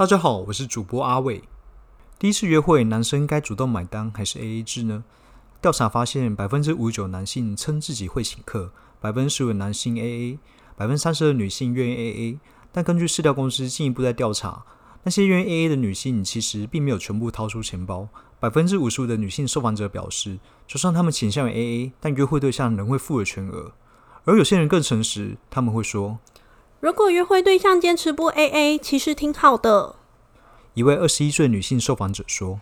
大家好，我是主播阿伟。第一次约会，男生该主动买单还是 AA 制呢？调查发现，百分之五十九男性称自己会请客，百分之十五男性 AA，百分之三十的女性愿意 AA。但根据市调公司进一步在调查，那些愿意 AA 的女性其实并没有全部掏出钱包。百分之五十五的女性受访者表示，就算他们倾向于 AA，但约会对象仍会付了全额。而有些人更诚实，他们会说。如果约会对象坚持不 AA，其实挺好的。一位二十一岁女性受访者说：“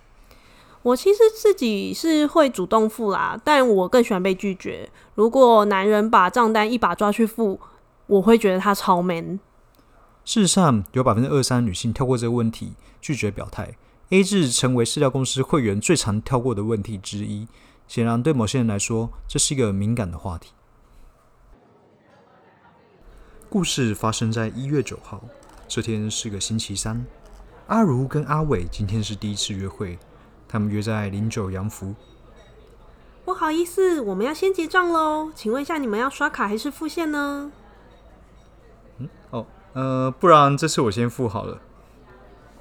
我其实自己是会主动付啦，但我更喜欢被拒绝。如果男人把账单一把抓去付，我会觉得他超 man。”事实上，有百分之二十三女性跳过这个问题，拒绝表态。AA 制成为饲料公司会员最常跳过的问题之一。显然，对某些人来说，这是一个敏感的话题。故事发生在一月九号，这天是个星期三。阿如跟阿伟今天是第一次约会，他们约在零九洋服。不好意思，我们要先结账喽，请问一下，你们要刷卡还是付现呢？嗯，哦，呃，不然这次我先付好了。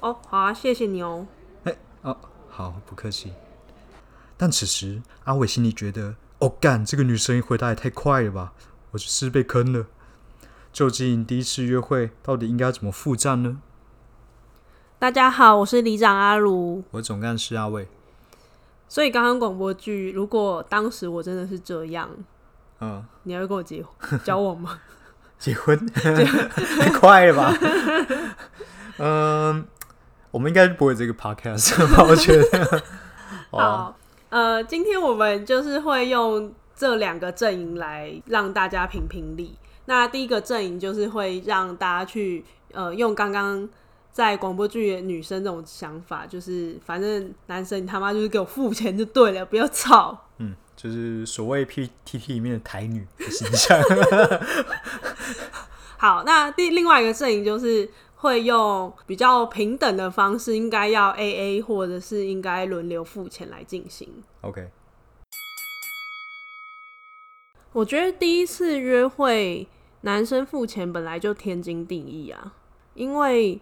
哦，好啊，谢谢你哦。哎，哦，好，不客气。但此时阿伟心里觉得，哦干，这个女生回答也太快了吧，我是被坑了。究竟第一次约会到底应该怎么付账呢？大家好，我是里长阿如，我总干事阿伟。所以刚刚广播剧，如果当时我真的是这样，嗯，你还会跟我结交往吗？结婚？太快了吧？嗯，我们应该不会这个 podcast，我觉得。好，呃，今天我们就是会用这两个阵营来让大家评评理。那第一个阵营就是会让大家去呃用刚刚在广播剧的女生这种想法，就是反正男生你他妈就是给我付钱就对了，不要吵。嗯，就是所谓 PTT 里面的台女的形象。好，那第另外一个阵营就是会用比较平等的方式，应该要 AA 或者是应该轮流付钱来进行。OK。我觉得第一次约会。男生付钱本来就天经地义啊，因为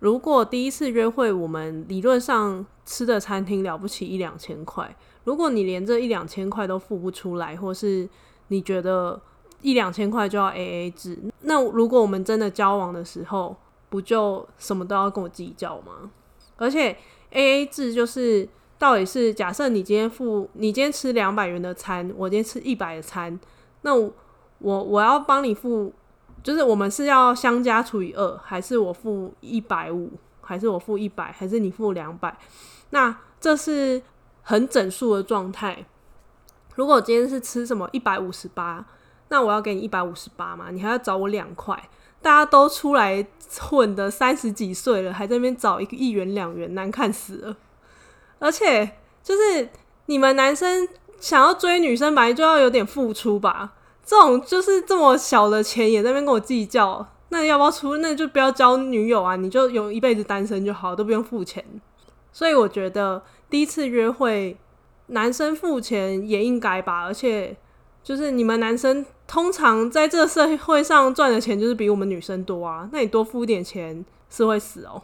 如果第一次约会，我们理论上吃的餐厅了不起一两千块，如果你连这一两千块都付不出来，或是你觉得一两千块就要 AA 制，那如果我们真的交往的时候，不就什么都要跟我计较吗？而且 AA 制就是到底是假设你今天付，你今天吃两百元的餐，我今天吃一百的餐，那我。我我要帮你付，就是我们是要相加除以二，还是我付一百五，还是我付一百，还是你付两百？那这是很整数的状态。如果今天是吃什么一百五十八，那我要给你一百五十八嘛？你还要找我两块？大家都出来混的三十几岁了，还在那边找一个一元两元，难看死了。而且就是你们男生想要追女生，本来就要有点付出吧。这种就是这么小的钱也在那边跟我计较，那要不要出？那就不要交女友啊，你就有一辈子单身就好，都不用付钱。所以我觉得第一次约会，男生付钱也应该吧。而且就是你们男生通常在这个社会上赚的钱就是比我们女生多啊，那你多付一点钱是会死哦。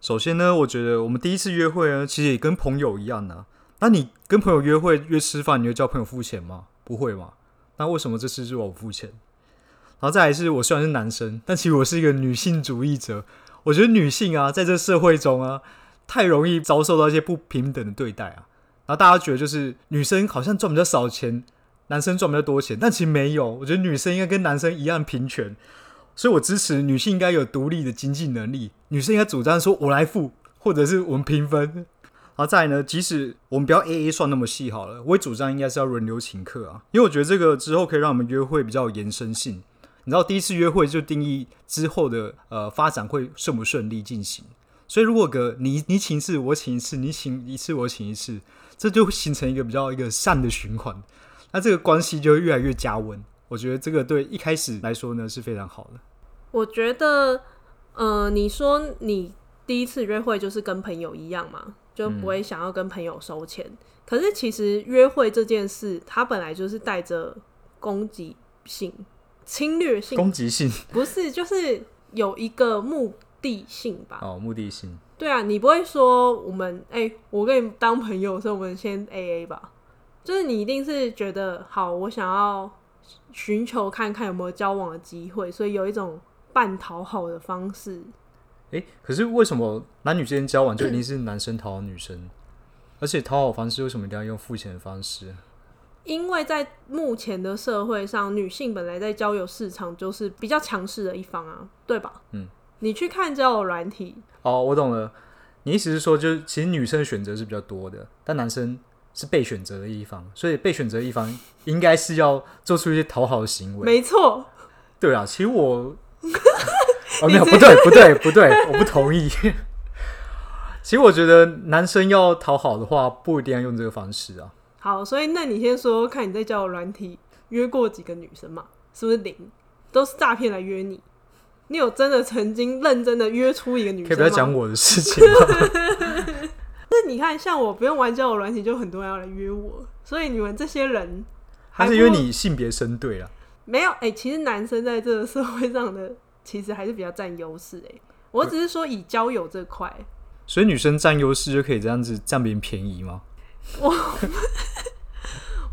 首先呢，我觉得我们第一次约会呢，其实也跟朋友一样呢。那你跟朋友约会约吃饭，你会叫朋友付钱吗？不会吗？那为什么这次是我付钱？然后再来是，我虽然是男生，但其实我是一个女性主义者。我觉得女性啊，在这社会中啊，太容易遭受到一些不平等的对待啊。然后大家觉得就是女生好像赚比较少钱，男生赚比较多钱，但其实没有。我觉得女生应该跟男生一样平权，所以我支持女性应该有独立的经济能力。女生应该主张说我来付，或者是我们平分。然后再来呢，即使我们不要 AA 算那么细好了，我主张应该是要轮流请客啊，因为我觉得这个之后可以让我们约会比较有延伸性。你知道第一次约会就定义之后的呃发展会顺不顺利进行。所以如果个你你请一次我请一次，你请一次我请一次，这就会形成一个比较一个善的循环，那这个关系就会越来越加温。我觉得这个对一开始来说呢是非常好的。我觉得，呃，你说你第一次约会就是跟朋友一样嘛，就不会想要跟朋友收钱。嗯、可是其实约会这件事，它本来就是带着攻击性、侵略性、攻击性，不是，就是有一个目的性吧？哦，目的性。对啊，你不会说我们哎、欸，我跟你当朋友，所以我们先 AA 吧？就是你一定是觉得好，我想要。寻求看看有没有交往的机会，所以有一种半讨好的方式。欸，可是为什么男女之间交往就一定 是男生讨好女生？而且讨好方式为什么一定要用付钱的方式？因为在目前的社会上，女性本来在交友市场就是比较强势的一方啊，对吧？嗯，你去看交友软体。哦，我懂了。你意思是说，就其实女生的选择是比较多的，但男生。是被选择的一方，所以被选择一方应该是要做出一些讨好的行为。没错，对啊，其实我，哦，没有，不对，不对，不对，我不同意。其实我觉得男生要讨好的话，不一定要用这个方式啊。好，所以那你先说，看你在交友软体约过几个女生嘛？是不是零？都是诈骗来约你？你有真的曾经认真的约出一个女生吗？可以不要讲我的事情吗？那你看，像我不用玩交友软体，就很多人要来约我，所以你们这些人还，还是因为你性别生对了？没有，哎、欸，其实男生在这个社会上的其实还是比较占优势，诶，我只是说以交友这块，所以女生占优势就可以这样子占别人便宜吗？我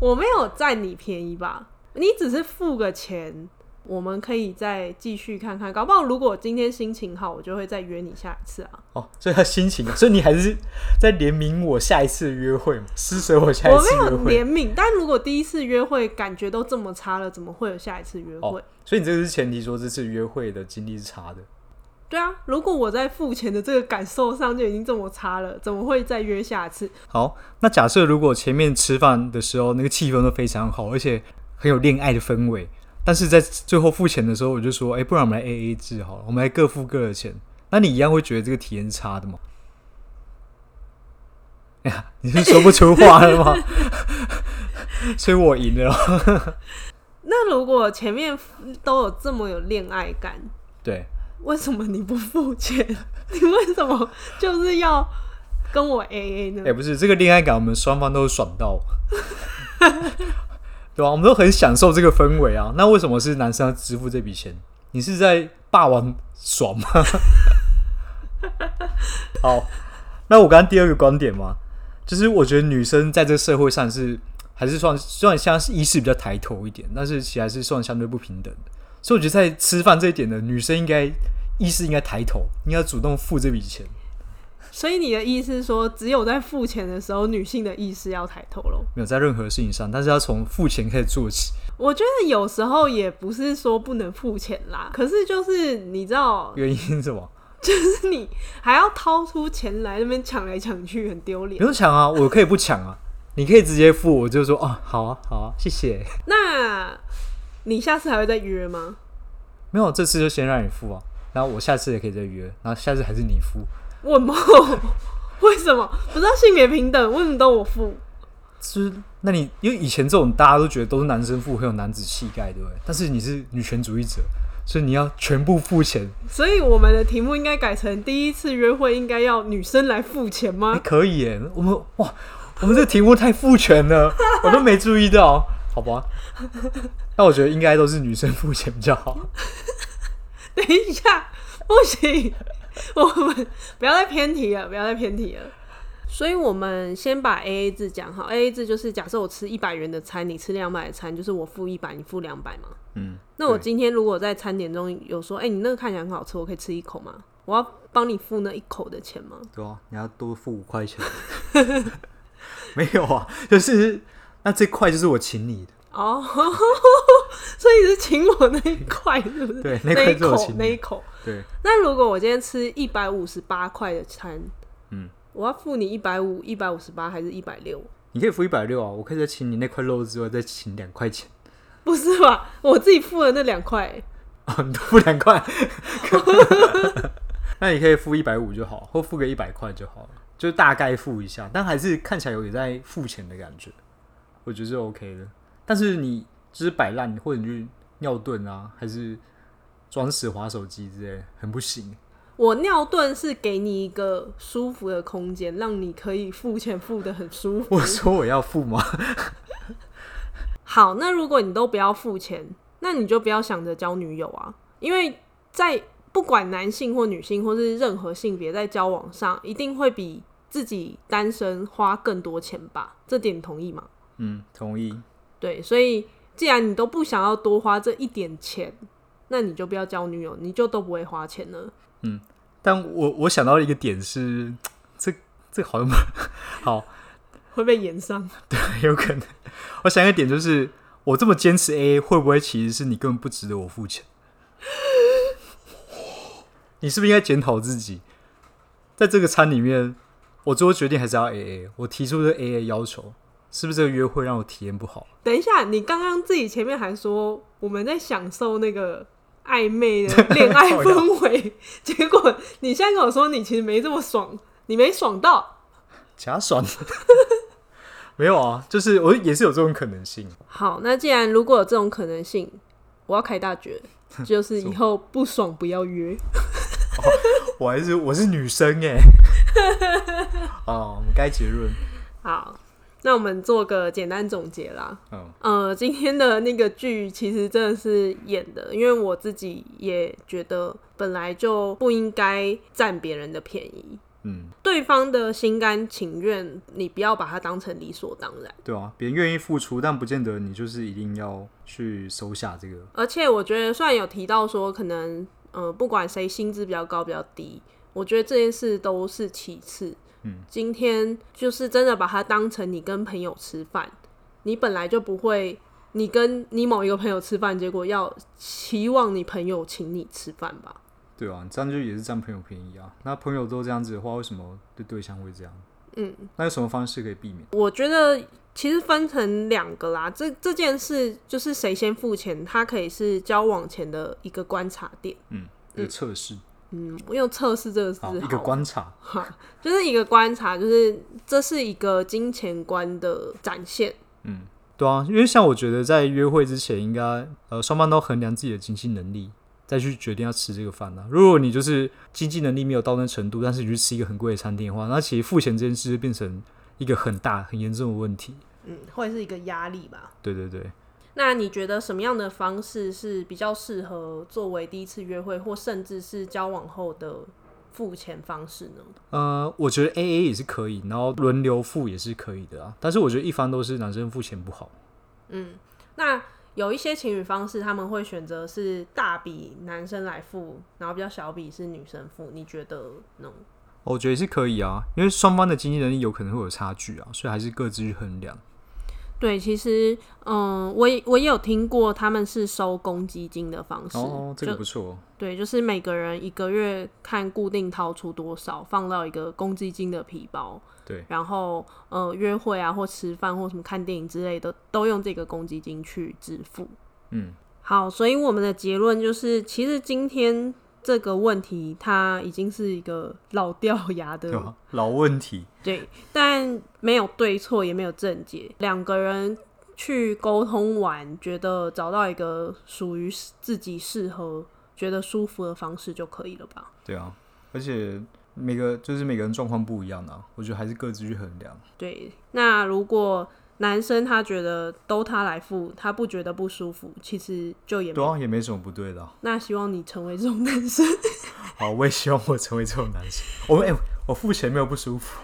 我没有占你便宜吧？你只是付个钱。我们可以再继续看看，搞不好如果今天心情好，我就会再约你下一次啊。哦，所以他心情，所以你还是在怜悯我下一次约会吗？施舍我下一次约会。我没有怜悯，但如果第一次约会感觉都这么差了，怎么会有下一次约会？哦，所以你这个是前提，说这次约会的经历是差的。对啊，如果我在付钱的这个感受上就已经这么差了，怎么会再约下一次？好，那假设如果前面吃饭的时候那个气氛都非常好，而且很有恋爱的氛围。但是在最后付钱的时候，我就说：“哎、欸，不然我们来 A A 制好了，我们来各付各的钱。”那你一样会觉得这个体验差的吗？哎呀，你是说不出话了吗？所以我赢了。那如果前面都有这么有恋爱感，对，为什么你不付钱？你为什么就是要跟我 A A 呢？哎、欸，不是这个恋爱感，我们双方都爽到。对吧？我们都很享受这个氛围啊。那为什么是男生要支付这笔钱？你是在霸王爽吗？好，那我刚刚第二个观点嘛，就是我觉得女生在这个社会上是还是算算像是意识比较抬头一点，但是其实还是算相对不平等的。所以我觉得在吃饭这一点呢，女生应该意识应该抬头，应该主动付这笔钱。所以你的意思是说，只有在付钱的时候，女性的意识要抬头喽？没有在任何事情上，但是要从付钱开始做起。我觉得有时候也不是说不能付钱啦，可是就是你知道原因是什么？就是你还要掏出钱来那边抢来抢去，很丢脸。不用抢啊，我可以不抢啊，你可以直接付，我就说哦，好啊，好啊，谢谢。那你下次还会再约吗？没有，这次就先让你付啊，然后我下次也可以再约，然后下次还是你付。问吗？为什么？不知道性别平等，为什么都我付？是，那你因为以前这种大家都觉得都是男生付，很有男子气概，对不对？但是你是女权主义者，所以你要全部付钱。所以我们的题目应该改成第一次约会应该要女生来付钱吗？欸、可以耶，我们哇，我们这题目太父权了，我都没注意到，好吧？那我觉得应该都是女生付钱比较好。等一下，不行。我们不要再偏题了，不要再偏题了。所以，我们先把 A A 制讲好。A A 制就是假设我吃一百元的餐，你吃两百的餐，就是我付一百，你付两百嘛。嗯。那我今天如果在餐点中有说，哎、欸，你那个看起来很好吃，我可以吃一口吗？我要帮你付那一口的钱吗？对啊，你要多付五块钱。没有啊，就是那这块就是我请你的。哦，所以是请我那一块，是不是？对，那一口，那一口。对。那如果我今天吃一百五十八块的餐，嗯，我要付你一百五，一百五十八还是一百六？你可以付一百六啊，我可以再请你那块肉之外再请两块钱。不是吧？我自己付了那两块。哦，你付两块，那你可以付一百五就好，或付个一百块就好了，就大概付一下，但还是看起来有点在付钱的感觉，我觉得是 OK 的。但是你就是摆烂，或者你去尿遁啊，还是装死滑手机之类，很不行。我尿遁是给你一个舒服的空间，让你可以付钱付的很舒服。我说我要付吗？好，那如果你都不要付钱，那你就不要想着交女友啊，因为在不管男性或女性或是任何性别，在交往上一定会比自己单身花更多钱吧？这点你同意吗？嗯，同意。对，所以既然你都不想要多花这一点钱，那你就不要交女友，你就都不会花钱了。嗯，但我我想到一个点是，这这好像好会被延上，对，有可能。我想一个点就是，我这么坚持 AA，会不会其实是你根本不值得我付钱？你是不是应该检讨自己？在这个餐里面，我最后决定还是要 AA。我提出的 AA 要求，是不是这个约会让我体验不好？等一下，你刚刚自己前面还说我们在享受那个。暧昧的恋爱 氛围，结果你现在跟我说你其实没这么爽，你没爽到，假爽，没有啊，就是我也是有这种可能性。好，那既然如果有这种可能性，我要开大绝，就是以后不爽不要约。哦、我还是我是女生哎，哦，我们该结论。好。那我们做个简单总结啦。嗯，呃，今天的那个剧其实真的是演的，因为我自己也觉得本来就不应该占别人的便宜。嗯，对方的心甘情愿，你不要把它当成理所当然。对啊，别人愿意付出，但不见得你就是一定要去收下这个。而且我觉得，虽然有提到说可能，呃，不管谁薪资比较高比较低，我觉得这件事都是其次。嗯，今天就是真的把它当成你跟朋友吃饭，你本来就不会，你跟你某一个朋友吃饭，结果要期望你朋友请你吃饭吧？对啊，这样就也是占朋友便宜啊。那朋友都这样子的话，为什么对对象会这样？嗯，那有什么方式可以避免？我觉得其实分成两个啦，这这件事就是谁先付钱，它可以是交往前的一个观察点，嗯，一个测试。嗯嗯，我用测试这个字，一个观察，就是一个观察，就是这是一个金钱观的展现。嗯，对啊，因为像我觉得在约会之前，应该呃双方都衡量自己的经济能力，再去决定要吃这个饭呢。如果你就是经济能力没有到那程度，但是你去吃一个很贵的餐厅的话，那其实付钱这件事就变成一个很大很严重的问题。嗯，会是一个压力吧？对对对。那你觉得什么样的方式是比较适合作为第一次约会，或甚至是交往后的付钱方式呢？呃，我觉得 AA 也是可以，然后轮流付也是可以的啊。但是我觉得一方都是男生付钱不好。嗯，那有一些情侣方式，他们会选择是大笔男生来付，然后比较小笔是女生付。你觉得呢？我觉得也是可以啊，因为双方的经济能力有可能会有差距啊，所以还是各自去衡量。对，其实，嗯，我也我也有听过，他们是收公积金的方式，哦，这个不错。对，就是每个人一个月看固定掏出多少，放到一个公积金的皮包。对，然后，呃，约会啊，或吃饭，或什么看电影之类的，都用这个公积金去支付。嗯，好，所以我们的结论就是，其实今天。这个问题，它已经是一个老掉牙的老问题。对，但没有对错，也没有正解。两个人去沟通完，觉得找到一个属于自己适合、觉得舒服的方式就可以了吧？对啊，而且每个就是每个人状况不一样啊，我觉得还是各自去衡量。对，那如果。男生他觉得都他来付，他不觉得不舒服，其实就也没对啊，也没什么不对的啊。那希望你成为这种男生。好，我也希望我成为这种男生。我们哎、欸，我付钱没有不舒服，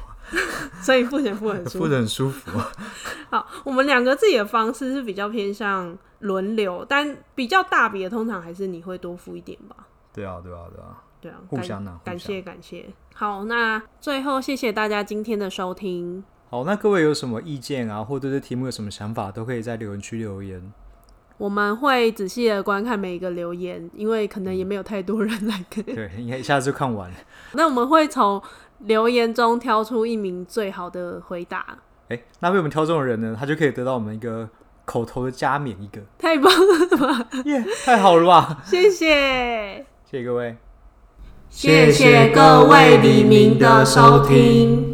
所以付钱付很舒服，付得很舒服。好，我们两个自己的方式是比较偏向轮流，但比较大笔的通常还是你会多付一点吧？对啊，对啊，对啊，对啊，互相啊，感谢感谢。好，那最后谢谢大家今天的收听。好，那各位有什么意见啊，或者对这题目有什么想法，都可以在留言区留言。我们会仔细的观看每一个留言，因为可能也没有太多人来跟。对，应该一下子就看完了。那我们会从留言中挑出一名最好的回答。哎、欸，那被我们挑中的人呢，他就可以得到我们一个口头的加冕一个，太棒了吧！耶、yeah，太好了吧！谢谢，谢谢各位，谢谢各位黎明的收听。